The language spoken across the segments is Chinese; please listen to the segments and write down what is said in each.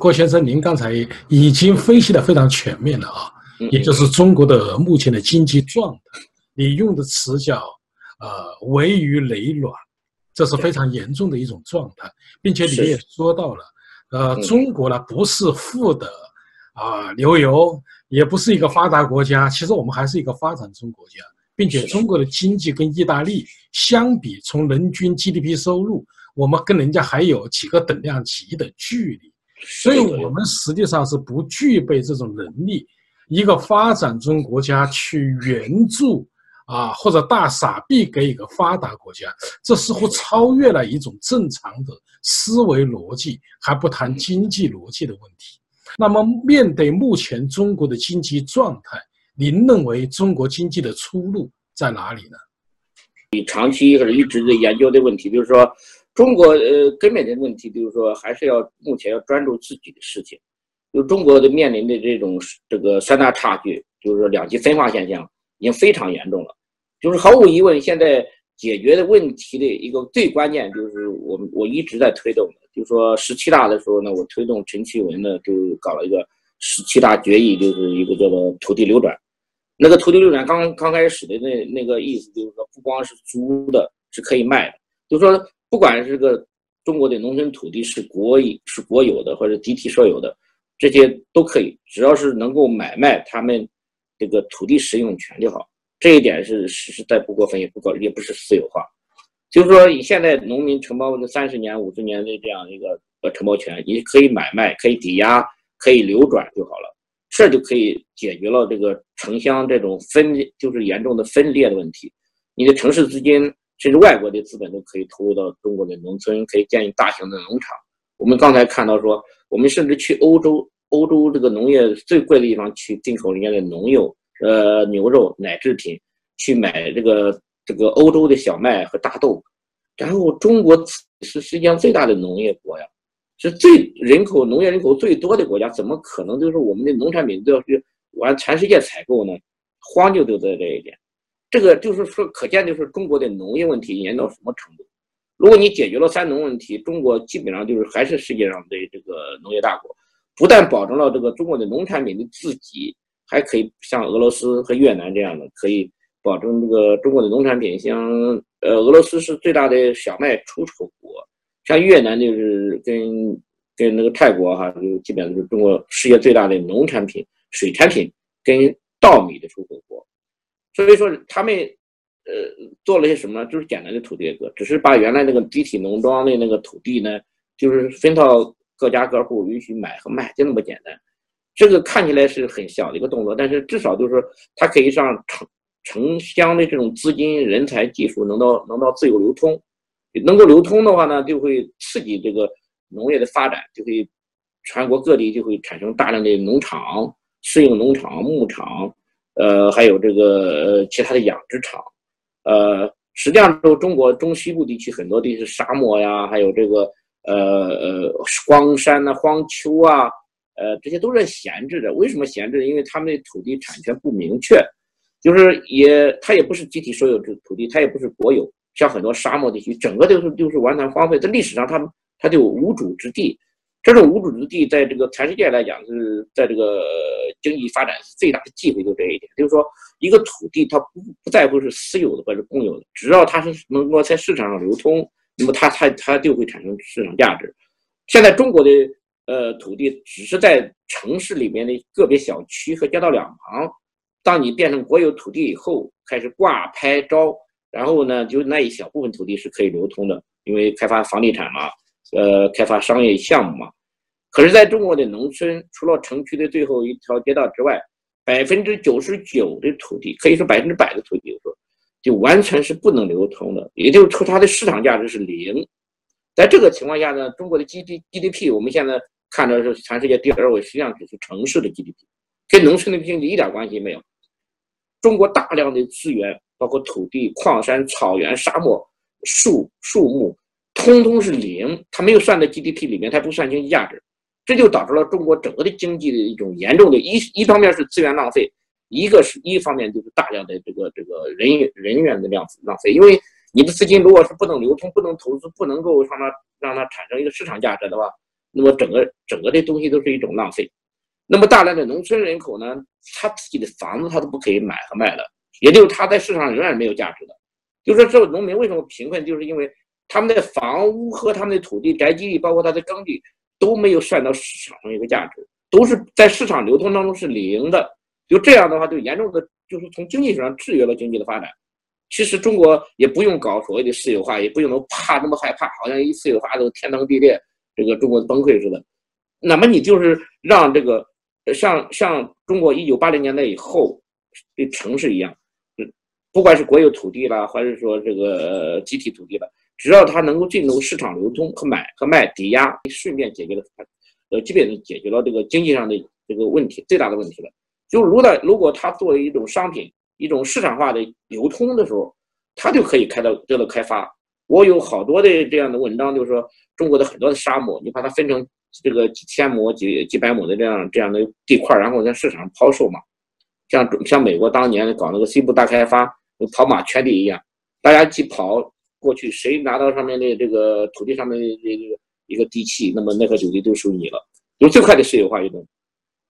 郭先生，您刚才已经分析的非常全面了啊，也就是中国的目前的经济状态，你用的词叫呃危于累卵，这是非常严重的一种状态，并且你也说到了，呃，中国呢不是富的啊流油，也不是一个发达国家，其实我们还是一个发展中国家，并且中国的经济跟意大利相比，从人均 GDP 收入，我们跟人家还有几个等量级的距离。所以我们实际上是不具备这种能力，一个发展中国家去援助啊，或者大傻逼给一个发达国家，这似乎超越了一种正常的思维逻辑，还不谈经济逻辑的问题。那么，面对目前中国的经济状态，您认为中国经济的出路在哪里呢？你长期或者一直在研究的问题，就是说。中国呃根本的问题就是说，还是要目前要专注自己的事情。就中国的面临的这种这个三大差距，就是说两极分化现象已经非常严重了。就是毫无疑问，现在解决的问题的一个最关键就是我我一直在推动的，就是说十七大的时候呢，我推动陈其文呢就搞了一个十七大决议，就是一个叫做土地流转。那个土地流转刚刚开始的那那个意思就是说，不光是租的，是可以卖的，就是说。不管是个中国的农村土地是国是国有的或者集体所有的，这些都可以，只要是能够买卖他们这个土地使用权就好。这一点是实实在不过分，也不过也不是私有化。就是说，以现在农民承包的三十年、五十年的这样一个呃承包权，你可以买卖、可以抵押、可以流转就好了，这就可以解决了这个城乡这种分就是严重的分裂的问题。你的城市资金。甚至外国的资本都可以投入到中国的农村，可以建立大型的农场。我们刚才看到说，我们甚至去欧洲，欧洲这个农业最贵的地方去进口人家的农药、呃牛肉、奶制品，去买这个这个欧洲的小麦和大豆。然后中国是世界上最大的农业国呀，是最人口农业人口最多的国家，怎么可能就是我们的农产品都要去往全世界采购呢？荒就就在这一点。这个就是说，可见就是中国的农业问题严重到什么程度？如果你解决了三农问题，中国基本上就是还是世界上的这个农业大国，不但保证了这个中国的农产品的自给，还可以像俄罗斯和越南这样的，可以保证这个中国的农产品。像呃，俄罗斯是最大的小麦出口国，像越南就是跟跟那个泰国哈，就基本上就是中国世界最大的农产品、水产品跟稻米的出口国。所以说他们，呃，做了些什么呢？就是简单的土地改革，只是把原来那个集体农庄的那个土地呢，就是分到各家各户允许买和卖，就那么简单。这个看起来是很小的一个动作，但是至少就是说它可以让城城乡的这种资金、人才、技术能到能到自由流通。能够流通的话呢，就会刺激这个农业的发展，就会全国各地就会产生大量的农场、适应农场、牧场。呃，还有这个呃其他的养殖场，呃，实际上都中国中西部地区很多地是沙漠呀，还有这个呃呃荒山呐、荒丘啊，呃，这些都是闲置的。为什么闲置？因为他们的土地产权不明确，就是也它也不是集体所有制土地，它也不是国有。像很多沙漠地区，整个都是就是完全荒废，在历史上它它就无主之地。这种无主之地，在这个全世界来讲，是在这个经济发展是最大的机会，就这一点。就是说，一个土地它不不在乎是私有的或者公有的，只要它是能够在市场上流通，那么它它它就会产生市场价值。现在中国的呃土地只是在城市里面的个别小区和街道两旁，当你变成国有土地以后，开始挂牌招，然后呢，就那一小部分土地是可以流通的，因为开发房地产嘛。呃，开发商业项目嘛，可是在中国的农村，除了城区的最后一条街道之外，百分之九十九的土地，可以说百分之百的土地，说就完全是不能流通的，也就是说它的市场价值是零。在这个情况下呢，中国的 G D G D P，我们现在看到是全世界第二位，实际上只是城市的 G D P，跟农村的经济一点关系没有。中国大量的资源，包括土地、矿山、草原、沙漠、树树木。通通是零，它没有算在 GDP 里面，它不算经济价值，这就导致了中国整个的经济的一种严重的一一方面是资源浪费，一个是一方面就是大量的这个这个人人员的量浪费，因为你的资金如果是不能流通、不能投资、不能够让它让它产生一个市场价值的话，那么整个整个的东西都是一种浪费。那么大量的农村人口呢，他自己的房子他都不可以买和卖的，也就是他在市场上仍然没有价值的。就说这个农民为什么贫困，就是因为他们的房屋和他们的土地、宅基地，包括他的耕地都没有算到市场上一个价值，都是在市场流通当中是零的。就这样的话，就严重的就是从经济上制约了经济的发展。其实中国也不用搞所谓的私有化，也不用怕那么害怕，好像一私有化都天崩地裂，这个中国崩溃似的。那么你就是让这个像像中国一九八零年代以后的城市一样，嗯不管是国有土地啦，还是说这个集体土地了，只要它能够进入市场流通和买和卖抵押，顺便解决了呃基本的解决了这个经济上的这个问题最大的问题了。就如果如果它作为一种商品。一种市场化的流通的时候，它就可以开到得到开发。我有好多的这样的文章，就是说中国的很多的沙漠，你把它分成这个几千亩、几几百亩的这样这样的地块，然后在市场上抛售嘛。像像美国当年搞那个西部大开发，跑马圈地一样，大家去跑过去，谁拿到上面的这个土地上面的这个一个地契，那么那块土地就属于你了，就最快的私有化运动。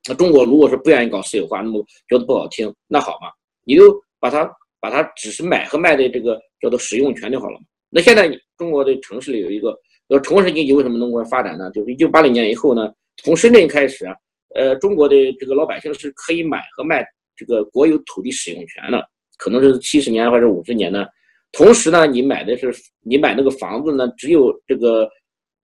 那中国如果是不愿意搞私有化，那么觉得不好听，那好嘛。你就把它把它只是买和卖的这个叫做使用权就好了。那现在中国的城市里有一个呃城市经济为什么能够发展呢？就是一九八零年以后呢，从深圳开始啊，呃，中国的这个老百姓是可以买和卖这个国有土地使用权的，可能是七十年或者五十年呢。同时呢，你买的是你买那个房子呢，只有这个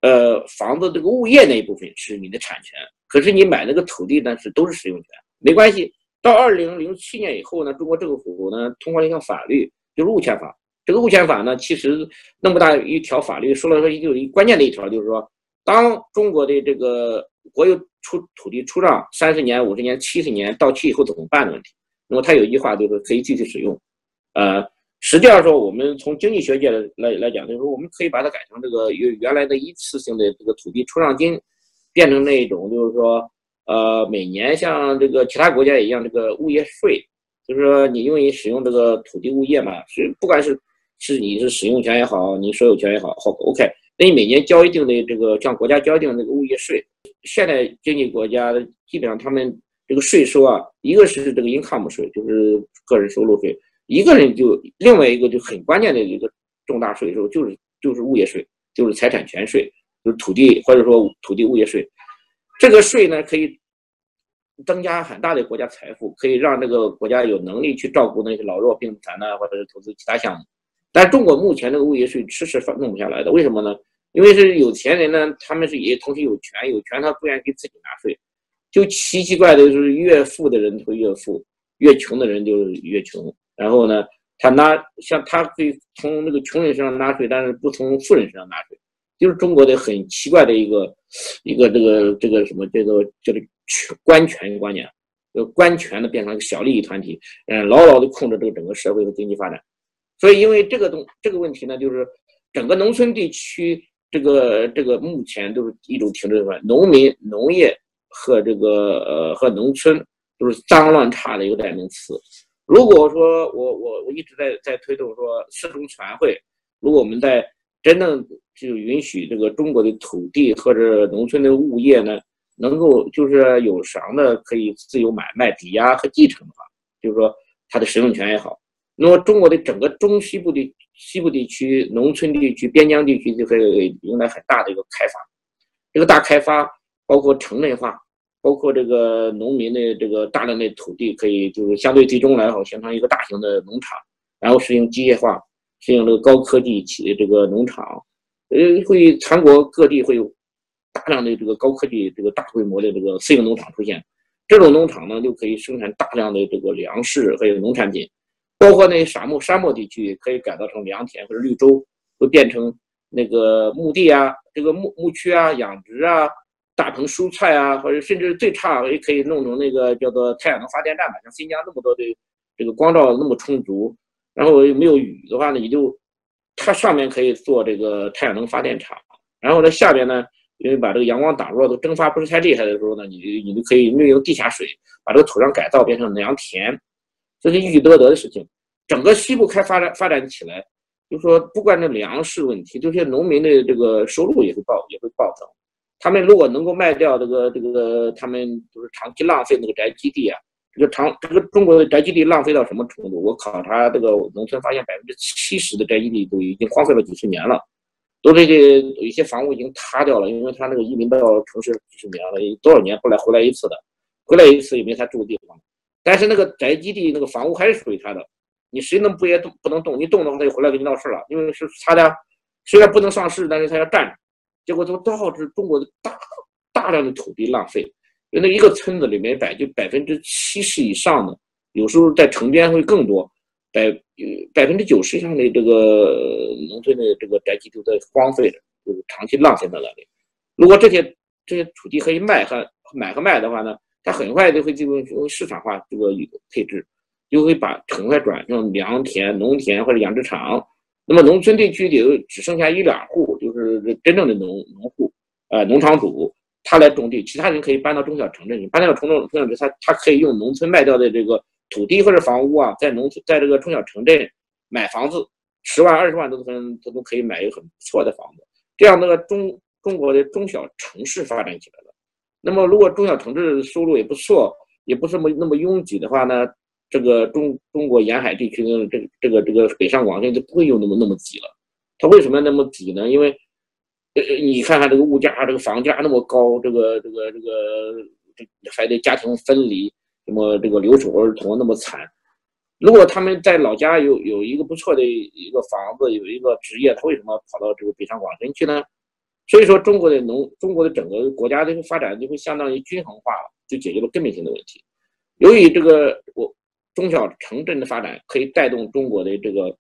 呃房子这个物业那一部分是你的产权，可是你买那个土地呢是都是使用权，没关系。到二零零七年以后呢，中国政府呢通过一项法律，就是物权法。这个物权法呢，其实那么大一条法律，说了说就一关键的一条，就是说，当中国的这个国有出土地出让三十年、五十年、七十年到期以后怎么办的问题。那么他有一句话就是可以继续使用。呃，实际上说，我们从经济学界来来讲，就是说我们可以把它改成这个原原来的一次性的这个土地出让金，变成那一种就是说。呃，每年像这个其他国家一样，这个物业税，就是说你用于使用这个土地物业嘛，是不管是是你是使用权也好，你所有权也好，好 OK，那你每年交一定的这个向国家交一定的这个物业税。现代经济国家基本上他们这个税收啊，一个是这个 income 税，就是个人收入税，一个人就另外一个就很关键的一个重大税收就是就是物业税，就是财产权税，就是土地或者说土地物业税。这个税呢，可以增加很大的国家财富，可以让这个国家有能力去照顾那些老弱病残呐，或者是投资其他项目。但中国目前这个物业税迟迟弄不下来的，为什么呢？因为是有钱人呢，他们是也同时有权，有权他不愿意给自己纳税，就奇奇怪的就是越富的人会越富，越穷的人就是越穷。然后呢，他拿像他可以从那个穷人身上拿税，但是不从富人身上拿税。就是中国的很奇怪的一个一个这个这个什么叫做叫做权官权观念，呃，官权的变成一个小利益团体，嗯，牢牢的控制这个整个社会的经济发展。所以，因为这个东这个问题呢，就是整个农村地区这个这个目前都是一种停滞状态，农民、农业和这个呃和农村都是脏乱差的一个代名词。如果说我我我一直在在推动说四中全会，如果我们在真正就允许这个中国的土地或者农村的物业呢，能够就是有偿的可以自由买卖、抵押和继承的话，就是说它的使用权也好，那么中国的整个中西部的西部地区、农村地区、边疆地区就会迎来很大的一个开发。这个大开发包括城镇化，包括这个农民的这个大量的土地可以就是相对集中来好，形成一个大型的农场，然后实行机械化，实行这个高科技企业这个农场。呃，会全国各地会有大量的这个高科技、这个大规模的这个私营农场出现。这种农场呢，就可以生产大量的这个粮食还有农产品，包括那沙漠沙漠地区可以改造成良田或者绿洲，会变成那个牧地啊，这个牧牧区啊、养殖啊、大棚蔬菜啊，或者甚至最差也可以弄成那个叫做太阳能发电站吧。像新疆那么多的这个光照那么充足，然后又没有雨的话呢，你就。它上面可以做这个太阳能发电厂，然后呢，下边呢，因为把这个阳光挡住了，都蒸发不是太厉害的时候呢，你你就可以利用地下水把这个土壤改造变成良田，这是一举多得的事情。整个西部开发展发展起来，就说不管这粮食问题，这些农民的这个收入也会暴也会暴增。他们如果能够卖掉这个这个，他们就是长期浪费那个宅基地啊。这个长这个中国的宅基地浪费到什么程度？我考察这个农村发现，百分之七十的宅基地都已经荒废了几十年了，都这个有一些房屋已经塌掉了，因为他那个移民到城市几十年了，多少年后来回来一次的，回来一次也没他住的地方。但是那个宅基地那个房屋还是属于他的，你谁能不也动不能动？你动的话他就回来给你闹事了，因为是他的，虽然不能上市，但是他要占着，结果都导致中国的大大量的土地浪费。就那一个村子里面，百就百分之七十以上的，有时候在城边会更多，百百分之九十以上的这个农村的这个宅基地都在荒废着，就是长期浪费在那里。如果这些这些土地可以卖和买和卖的话呢，它很快就会进入市场化这个配置，就会把很快转成良田、农田或者养殖场。那么农村地区里只剩下一两户，就真正的农农户，呃，农场主。他来种地，其他人可以搬到中小城镇去。搬到中中中小镇，他他可以用农村卖掉的这个土地或者房屋啊，在农村在这个中小城镇买房子，十万二十万都可能他都可以买一个很不错的房子。这样那个中中国的中小城市发展起来了。那么如果中小城市收入也不错，也不是那么那么拥挤的话呢，这个中中国沿海地区的这个这个这个北上广深就不会有那么那么挤了。它为什么那么挤呢？因为呃，你看看这个物价，这个房价那么高，这个这个这个这，还得家庭分离，什么这个留守儿童那么惨。如果他们在老家有有一个不错的一个房子，有一个职业，他为什么跑到这个北上广深去呢？所以说，中国的农，中国的整个国家的发展就会相当于均衡化了，就解决了根本性的问题。由于这个我中小城镇的发展，可以带动中国的这个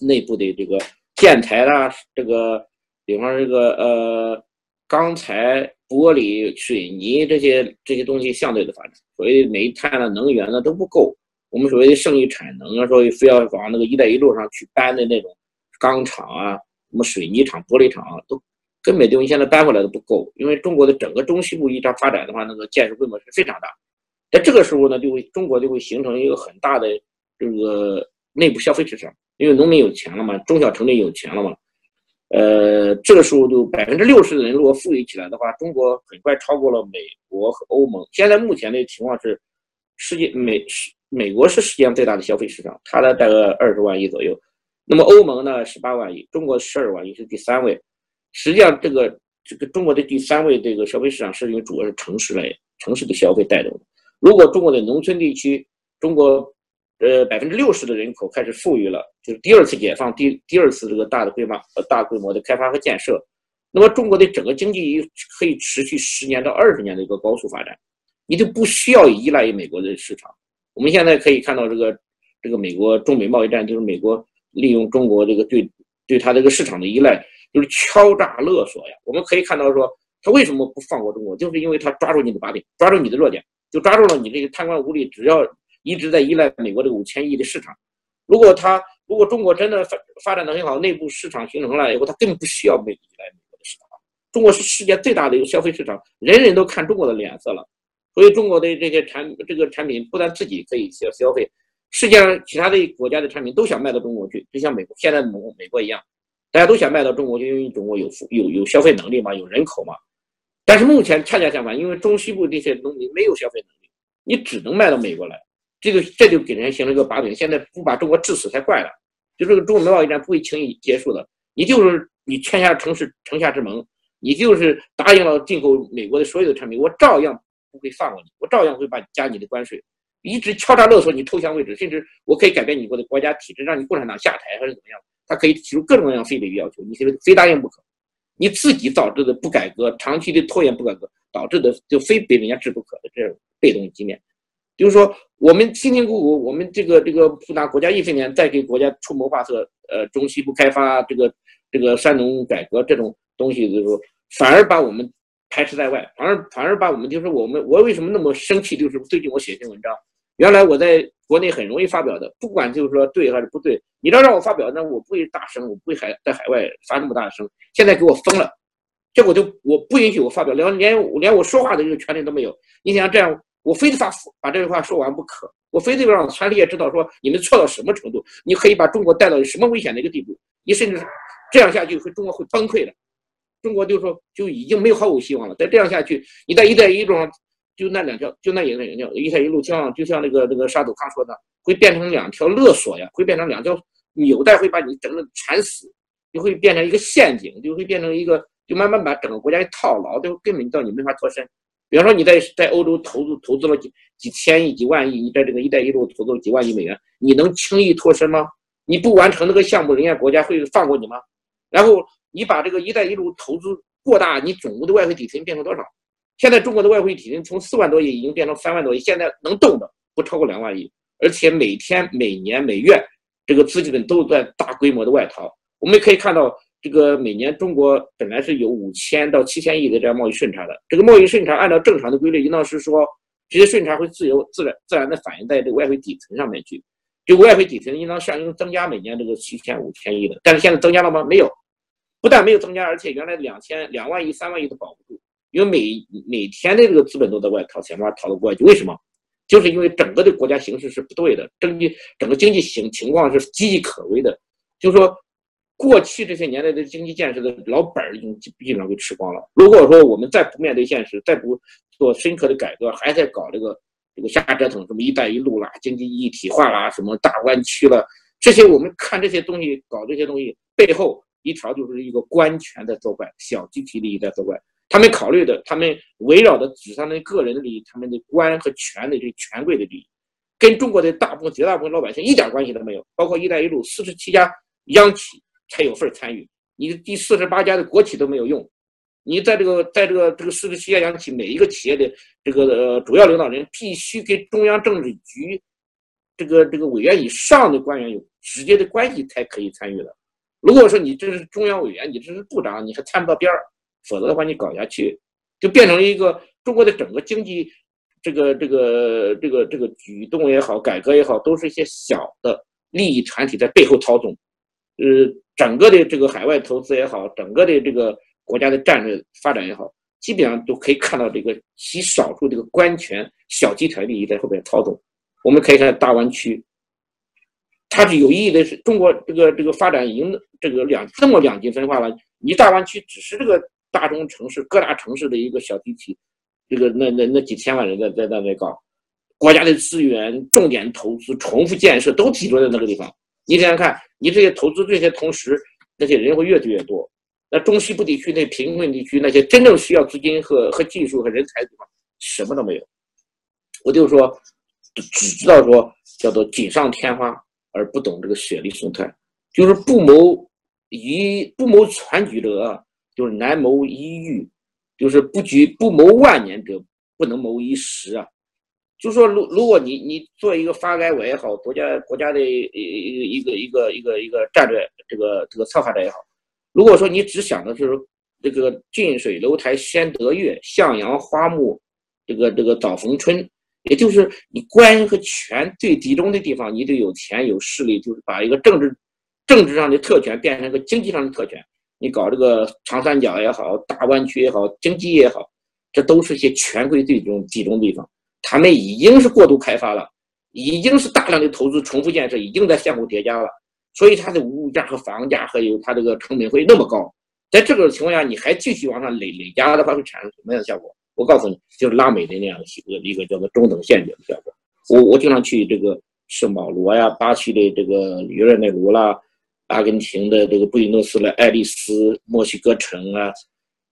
内部的这个建材啦，这个。比方这个呃，钢材、玻璃、水泥这些这些东西相对的发展，所谓煤炭的能源呢都不够。我们所谓的剩余产能啊，说非要往那个“一带一路”上去搬的那种钢厂啊、什么水泥厂、玻璃厂啊，都根本就现在搬回来都不够。因为中国的整个中西部一张发展的话，那个建设规模是非常大。在这个时候呢，就会中国就会形成一个很大的这个内部消费市场，因为农民有钱了嘛，中小城镇有钱了嘛。呃，这个时候就百分之六十的人如果富裕起来的话，中国很快超过了美国和欧盟。现在目前的情况是，世界美美国是世界上最大的消费市场，它的大概二十万亿左右。那么欧盟呢，十八万亿，中国十二万亿是第三位。实际上，这个这个中国的第三位这个消费市场是因为主要是城市类城市的消费带动的。如果中国的农村地区，中国。呃，百分之六十的人口开始富裕了，就是第二次解放，第第二次这个大的规模、大规模的开发和建设。那么中国的整个经济可以持续十年到二十年的一个高速发展，你就不需要依赖于美国的市场。我们现在可以看到这个这个美国中美贸易战，就是美国利用中国这个对对它这个市场的依赖，就是敲诈勒索呀。我们可以看到说，他为什么不放过中国，就是因为他抓住你的把柄，抓住你的弱点，就抓住了你这个贪官污吏，只要。一直在依赖美国这个五千亿的市场，如果他如果中国真的发发展的很好，内部市场形成了以后，他根本不需要美依赖美国的市场。中国是世界最大的一个消费市场，人人都看中国的脸色了，所以中国的这些产这个产品不但自己可以消消费，世界上其他的国家的产品都想卖到中国去，就像美国现在美美国一样，大家都想卖到中国去，因为中国有有有消费能力嘛，有人口嘛。但是目前恰恰相反，因为中西部这些农民没有消费能力，你只能卖到美国来。这个这就给人形成一个把柄，现在不把中国治死才怪了。就这个中美贸易战不会轻易结束的。你就是你签下城市城下之盟，你就是答应了进口美国的所有的产品，我照样不会放过你，我照样会把你加你的关税，一直敲诈勒索你投降为止，甚至我可以改变你国的国家体制，让你共产党下台还是怎么样？他可以提出各种各样非得的要求，你现在非答应不可。你自己导致的不改革，长期的拖延不改革导致的，就非被人家治不可的这种被动局面。就是说，我们辛辛苦苦，我们这个这个不拿国家一分钱，再给国家出谋划策，呃，中西部开发这个这个三农改革这种东西，就是说，反而把我们排斥在外，反而反而把我们就是我们，我为什么那么生气？就是最近我写一篇文章，原来我在国内很容易发表的，不管就是说对还是不对，你要让我发表，那我不会大声，我不会海在海外发那么大的声。现在给我封了，结果就我不允许我发表，连连连我说话的这个权利都没有。你想这样？我非得把把这句话说完不可，我非得让全世界知道说你们错到什么程度，你可以把中国带到什么危险的一个地步，你甚至这样下去会中国会崩溃的。中国就说就已经没有毫无希望了。再这样下去，你在“一带一路”上就那两条，就那一条“一带一路”像就像那个那个沙祖康说的，会变成两条勒索呀，会变成两条纽带，会把你整个缠死，就会变成一个陷阱，就会变成一个，就慢慢把整个国家给套牢，就根本到你没法脱身。比方说你在在欧洲投资投资了几几千亿、几万亿，你在这个“一带一路”投资了几万亿美元，你能轻易脱身吗？你不完成那个项目，人家国家会放过你吗？然后你把这个“一带一路”投资过大，你总共的外汇底层变成多少？现在中国的外汇底层从四万多亿已经变成三万多亿，现在能动的不超过两万亿，而且每天、每年、每月这个资金都在大规模的外逃。我们可以看到，这个每年中国本来是有五千到七千亿的这样贸易顺差的，这个贸易顺差按照正常的规律，应当是说这些顺差会自由自然自然的反映在这个外汇底层上面去。就外汇底层应当相应增加每年这个七千五千亿的，但是现在增加了吗？没有，不但没有增加，而且原来两千两万亿、三万亿都保不住，因为每每天的这个资本都在外逃，想办法逃得过去。为什么？就是因为整个的国家形势是不对的，经济整个经济形情况是岌岌可危的。就是说，过去这些年来的经济建设的老本儿已经基本上给吃光了。如果说我们再不面对现实，再不做深刻的改革，还在搞这个。这个瞎折腾，什么“一带一路”啦，经济一体化啦，什么大湾区了，这些我们看这些东西，搞这些东西背后一条就是一个官权在作怪，小集体利益在作怪。他们考虑的，他们围绕的只是他们个人的利益，他们的官和权的这权贵的利益，跟中国的大部分绝大部分老百姓一点关系都没有。包括“一带一路”，四十七家央企才有份参与，你第四十八家的国企都没有用。你在这个在这个这个四十七家央企，每一个企业的这个呃主要领导人必须跟中央政治局这个这个委员以上的官员有直接的关系才可以参与的。如果说你这是中央委员，你这是部长，你还参不到边儿，否则的话你搞下去就变成了一个中国的整个经济这个这个这个这个举动也好，改革也好，都是一些小的利益团体在背后操纵。呃，整个的这个海外投资也好，整个的这个。国家的战略发展也好，基本上都可以看到这个极少数这个官权小集团利益在后边操纵。我们可以看大湾区，它是有意义的。是中国这个这个发展已经这个两这么两极分化了。你大湾区只是这个大中城市各大城市的一个小集体，这个那那那几千万人在在在那搞，国家的资源、重点投资、重复建设都集中在那个地方。你想想看，你这些投资这些同时，那些人会越聚越多。那中西部地区那贫困地区那些真正需要资金和和技术和人才的地方，什么都没有。我就说，只知道说叫做锦上添花，而不懂这个雪里送炭。就是不谋一不谋全局者，就是难谋一遇；就是不局不谋万年者，不能谋一时啊。就说如如果你你做一个发改委也好，国家国家的一一个一个一个一个战略这个这个策划者也好。如果说你只想的是这个近水楼台先得月，向阳花木，这个这个早逢春，也就是你官和权最集中的地方，你得有钱有势力，就是把一个政治政治上的特权变成一个经济上的特权。你搞这个长三角也好，大湾区也好，经济也好，这都是一些权贵最终集中地方。他们已经是过度开发了，已经是大量的投资重复建设，已经在相互叠加了。所以它的物价和房价还有它这个成本会那么高，在这个情况下，你还继续往上累累加的话，会产生什么样的效果？我告诉你，就是拉美的那样一个一个叫做中等陷阱的效果。我我经常去这个圣保罗呀、巴西的这个里约热内卢啦、阿根廷的这个布宜诺斯莱爱丽丝、墨西哥城啊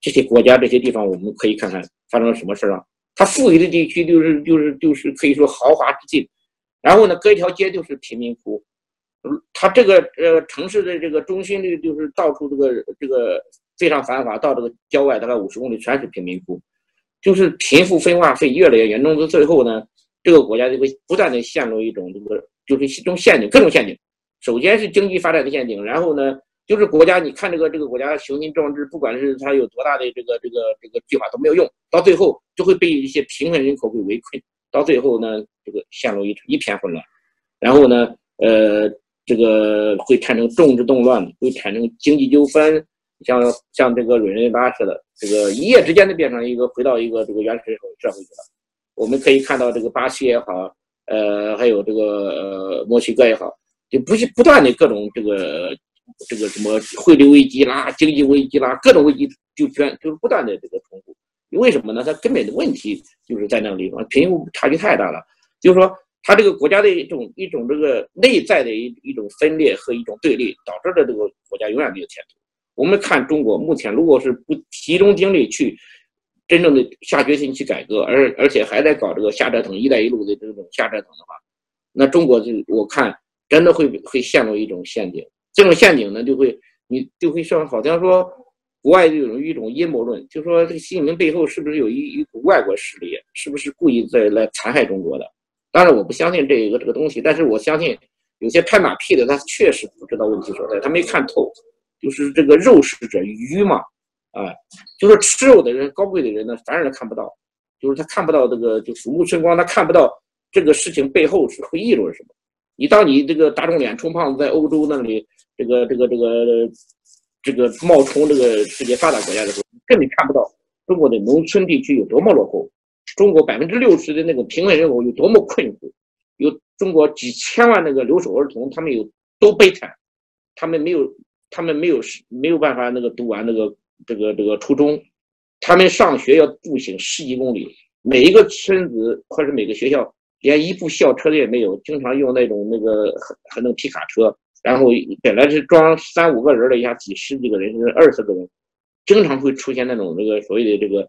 这些国家这些地方，我们可以看看发生了什么事儿啊？它富裕的地区就是就是就是可以说豪华之境，然后呢，隔一条街就是贫民窟。它这个呃城市的这个中心的，就是到处这个这个非常繁华，到这个郊外大概五十公里全是贫民窟，就是贫富分化会越来越严重。到最后呢，这个国家就会不断的陷入一种这个就是一种陷阱，各种陷阱。首先是经济发展的陷阱，然后呢就是国家，你看这个这个国家雄心壮志，不管是它有多大的这个这个这个计划都没有用，到最后就会被一些贫困人口给围困，到最后呢这个陷入一一片混乱，然后呢呃。这个会产生政治动乱，会产生经济纠纷，像像这个委内瑞拉似的，这个一夜之间就变成一个回到一个这个原始社会去了。我们可以看到，这个巴西也好，呃，还有这个墨西哥也好，就不是不断的各种这个这个什么汇率危机啦、经济危机啦，各种危机就全就是不断的这个重复。为什么呢？它根本的问题就是在那个地方，贫富差距太大了。就是说，它这个国家的一种一种这个内在的一一种分裂和一种对立，导致了这个国家永远没有前途。我们看中国目前，如果是不集中精力去真正的下决心去改革，而而且还在搞这个下折腾“一带一路”的这种下折腾的话，那中国就我看真的会会陷入一种陷阱。这种陷阱呢，就会你就会像好像说。国外就有一种阴谋论，就说这个习近平背后是不是有一一股外国势力，是不是故意在来残害中国的？当然我不相信这一个这个东西，但是我相信有些拍马屁的，他确实不知道问题所在，他没看透，就是这个肉食者愚嘛，啊，就是吃肉的人高贵的人呢，反而他看不到，就是他看不到这个就鼠目寸光，他看不到这个事情背后是会议论什么。你当你这个打肿脸充胖子，在欧洲那里，这个这个这个。这个冒充这个世界发达国家的时候，根本看不到中国的农村地区有多么落后，中国百分之六十的那个贫困人口有多么困苦，有中国几千万那个留守儿童，他们有多悲惨，他们没有，他们没有没有办法那个读完那个这个这个初中，他们上学要步行十几公里，每一个村子或者每个学校连一部校车也没有，经常用那种那个很很那个皮卡车。然后本来是装三五个人的，一下挤十几个人，甚至二十个人，经常会出现那种这个所谓的这个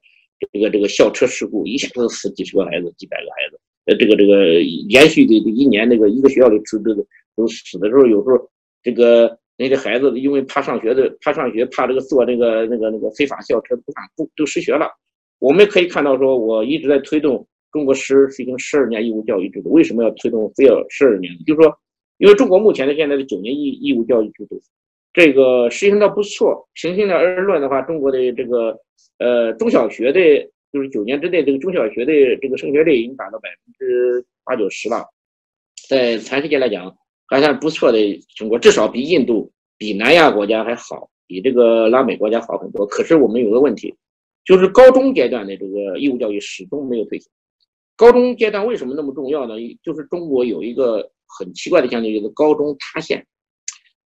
这个这个校车事故，一下子死几十个孩子、几百个孩子。呃，这个这个连续的一年，那个一个学校里出这个都死的时候，有时候这个那个孩子因为怕上学的，怕上学，怕这个坐那个那个那个非法校车不敢不都失学了。我们可以看到，说我一直在推动中国十实行十二年义务教育制度。为什么要推动非要十二年？就是说。因为中国目前的现在的九年义义务教育制度，这个实行的不错。平心的而论的话，中国的这个呃中小学的，就是九年之内这个中小学的这个升学率已经达到百分之八九十了，在全世界来讲还算不错的中国，至少比印度、比南亚国家还好，比这个拉美国家好很多。可是我们有个问题，就是高中阶段的这个义务教育始终没有推行。高中阶段为什么那么重要呢？就是中国有一个。很奇怪的现象就是高中塌陷，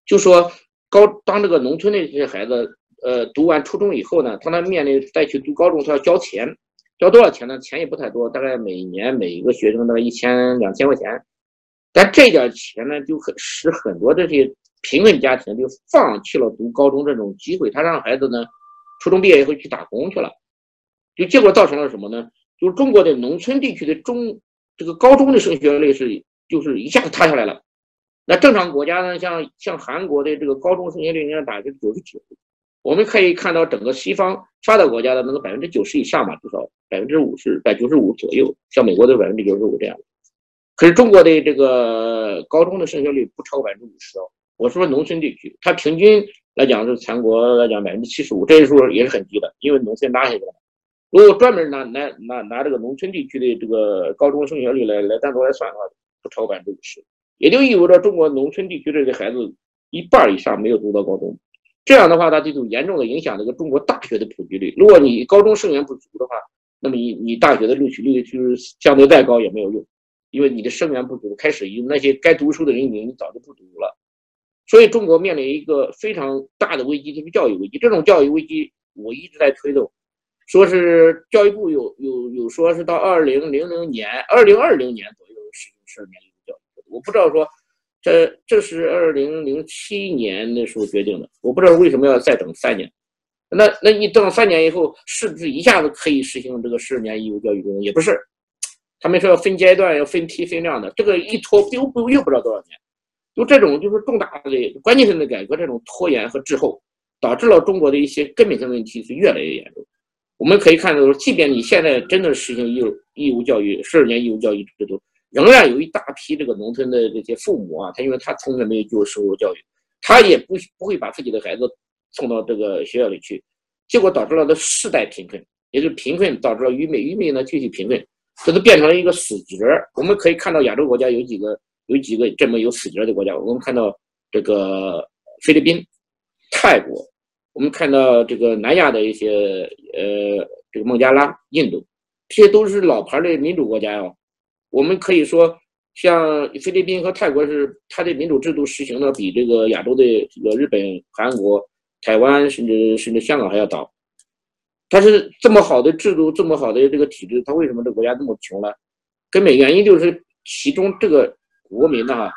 就说高当这个农村的这些孩子，呃，读完初中以后呢，他们面临再去读高中，他要交钱，交多少钱呢？钱也不太多，大概每年每一个学生大概一千两千块钱，但这点钱呢，就很使很多这些贫困家庭就放弃了读高中这种机会，他让孩子呢，初中毕业以后去打工去了，就结果造成了什么呢？就是中国的农村地区的中这个高中的升学率是。就是一下子塌下来了。那正常国家呢，像像韩国的这个高中升学率应该达到九十九。我们可以看到整个西方发达国家的那个百分之九十以上嘛，至少百分之五十、百九十五左右。像美国的百分之九十五这样。可是中国的这个高中的升学率不超过百分之五十哦。我说农村地区，它平均来讲是全国来讲百分之七十五，这一数也是很低的，因为农村拉下去了。如果专门拿拿拿拿这个农村地区的这个高中升学率来来单独来算的话，不超百分之五十，也就意味着中国农村地区这些孩子一半以上没有读到高中。这样的话，它就严重的影响这个中国大学的普及率。如果你高中生源不足的话，那么你你大学的录取率就是相对再高也没有用，因为你的生源不足，开始有那些该读书的人已经早就不读了。所以中国面临一个非常大的危机，就是教育危机。这种教育危机，我一直在推动，说是教育部有有有说是到二零零零年、二零二零年左右十二年义务教育，我不知道说，这这是二零零七年的时候决定的，我不知道为什么要再等三年。那那你等三年以后，是不是一下子可以实行这个十二年义务教育制度？也不是，他们说要分阶段，要分批分量的，这个一拖又不又不知道多少年。就这种就是重大的关键性的改革，这种拖延和滞后，导致了中国的一些根本性问题是越来越严重。我们可以看到，即便你现在真的实行义务义务教育十二年义务教育制度。仍然有一大批这个农村的这些父母啊，他因为他从来没有受受过教育，他也不不会把自己的孩子送到这个学校里去，结果导致了他世代贫困，也就贫困导致了愚昧，愚昧呢继续贫困，这都变成了一个死结。我们可以看到亚洲国家有几个有几个这么有死结的国家，我们看到这个菲律宾、泰国，我们看到这个南亚的一些呃这个孟加拉、印度，这些都是老牌的民主国家哟。我们可以说，像菲律宾和泰国是它的民主制度实行的比这个亚洲的这个日本、韩国、台湾甚至甚至香港还要早。但是这么好的制度，这么好的这个体制，它为什么这国家这么穷呢？根本原因就是其中这个国民呢，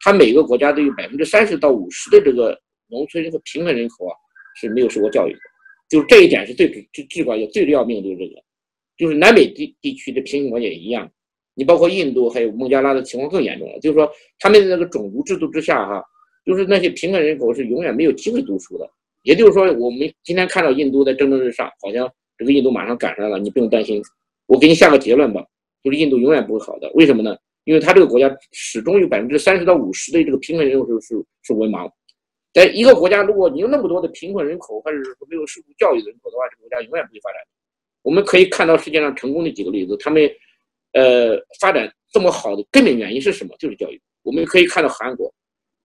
他每个国家都有百分之三十到五十的这个农村这个贫困人口啊是没有受过教育的，就这一点是最最至关最要命的，就是这个，就是南北地地区的贫困也一样，你包括印度还有孟加拉的情况更严重了，就是说他们的那个种族制度之下哈，就是那些贫困人口是永远没有机会读书的。也就是说，我们今天看到印度在蒸蒸日上，好像这个印度马上赶上了，你不用担心。我给你下个结论吧，就是印度永远不会好的。为什么呢？因为它这个国家始终有百分之三十到五十的这个贫困人口是是是文盲。在一个国家，如果你有那么多的贫困人口，或者是没有受过教育的人口的话，这个国家永远不会发展。我们可以看到世界上成功的几个例子，他们呃发展这么好的根本原因是什么？就是教育。我们可以看到韩国，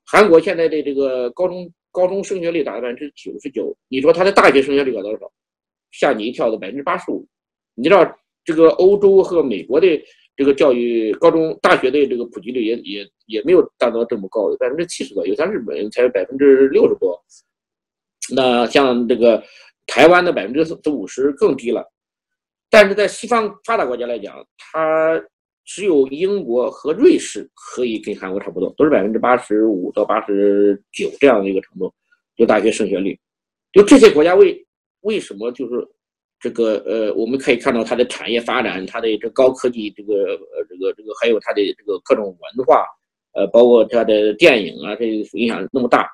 韩国现在的这个高中。高中升学率达到百分之九十九，你说他的大学升学率高多少？吓你一跳的百分之八十五。你知道这个欧洲和美国的这个教育高中大学的这个普及率也也也没有达到这么高的百分之七十多，有像日本才百分之六十多。那像这个台湾的百分之四五十更低了。但是在西方发达国家来讲，它。只有英国和瑞士可以跟韩国差不多，都是百分之八十五到八十九这样的一个程度，就大学升学率。就这些国家为为什么就是这个呃，我们可以看到它的产业发展，它的这高科技，这个呃这个这个还有它的这个各种文化，呃，包括它的电影啊，这影响那么大，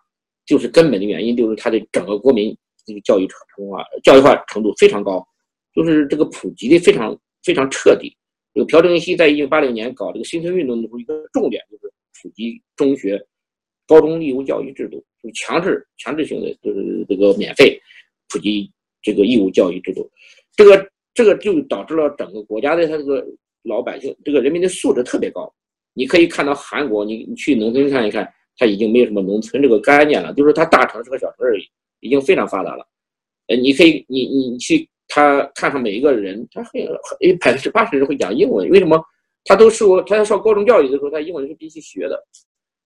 就是根本的原因就是它的整个国民这个教育程化教育化程度非常高，就是这个普及的非常非常彻底。这个朴正熙在一九八六年搞这个新生运动的时候，一个重点就是普及中学、高中义务教育制度，就强制、强制性的，就是这个免费普及这个义务教育制度。这个这个就导致了整个国家的他这个老百姓，这个人民的素质特别高。你可以看到韩国，你你去农村看一看，它已经没有什么农村这个概念了，就是它大城市和小城市已经非常发达了。呃，你可以，你你去。他看上每一个人，他很很百分之八十人会讲英文。为什么？他都说他上高中教育的时候，他英文是必须学的。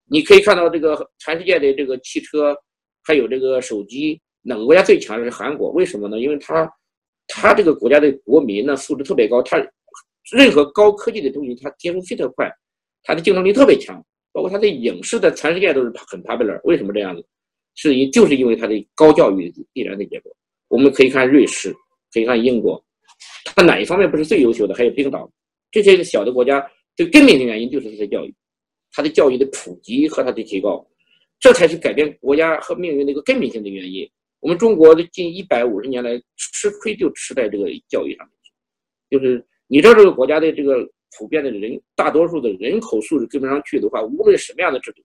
你可以看到这个全世界的这个汽车，还有这个手机，哪个国家最强的是韩国？为什么呢？因为他他这个国家的国民呢素质特别高，他任何高科技的东西他接受非常快，他的竞争力特别强。包括他的影视在全世界都是很 popular。为什么这样子？是因就是因为他的高教育必然的结果。我们可以看瑞士。可以看英国，它哪一方面不是最优秀的？还有冰岛，这些小的国家，最根本的原因就是它的教育，它的教育的普及和它的提高，这才是改变国家和命运的一个根本性的原因。我们中国的近一百五十年来吃亏就吃在这个教育上面，就是你知道这个国家的这个普遍的人，大多数的人口素质跟不上去的话，无论什么样的制度，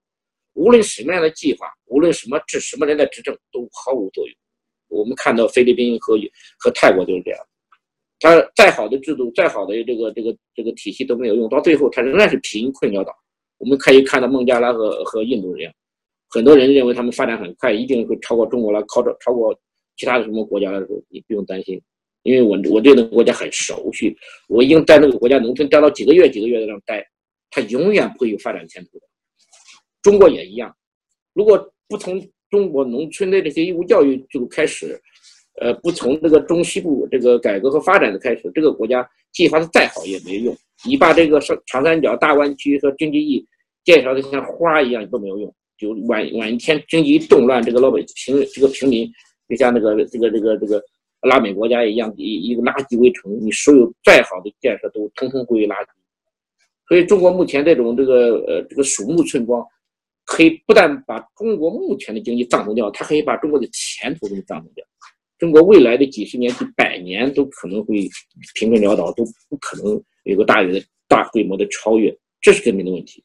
无论什么样的计划，无论什么治什么人的执政，都毫无作用。我们看到菲律宾和和泰国就是这样，他再好的制度，再好的这个这个这个体系都没有用，到最后他仍然是贫困潦倒。我们可以看到孟加拉和和印度这样，很多人认为他们发展很快，一定会超过中国了，超超超过其他的什么国家的时候，你不用担心，因为我我对那个国家很熟悉，我已经在那个国家农村待到几个月几个月在那待，他永远不会有发展前途的。中国也一样，如果不从。中国农村的这些义务教育就开始，呃，不从这个中西部这个改革和发展的开始，这个国家计划的再好也没用。你把这个长长三角、大湾区和经济翼介绍的像花一样都没有用。就晚晚一天经济动乱，这个老百姓、这个平民就像那个这个这个这个拉美国家一样，以一个垃圾围城，你所有再好的建设都通通归于垃圾。所以中国目前这种这个呃这个鼠目寸光。可以不但把中国目前的经济葬送掉，它可以把中国的前途都葬送掉。中国未来的几十年、几百年都可能会贫困潦倒，都不可能有个大的、大规模的超越，这是根本的问题。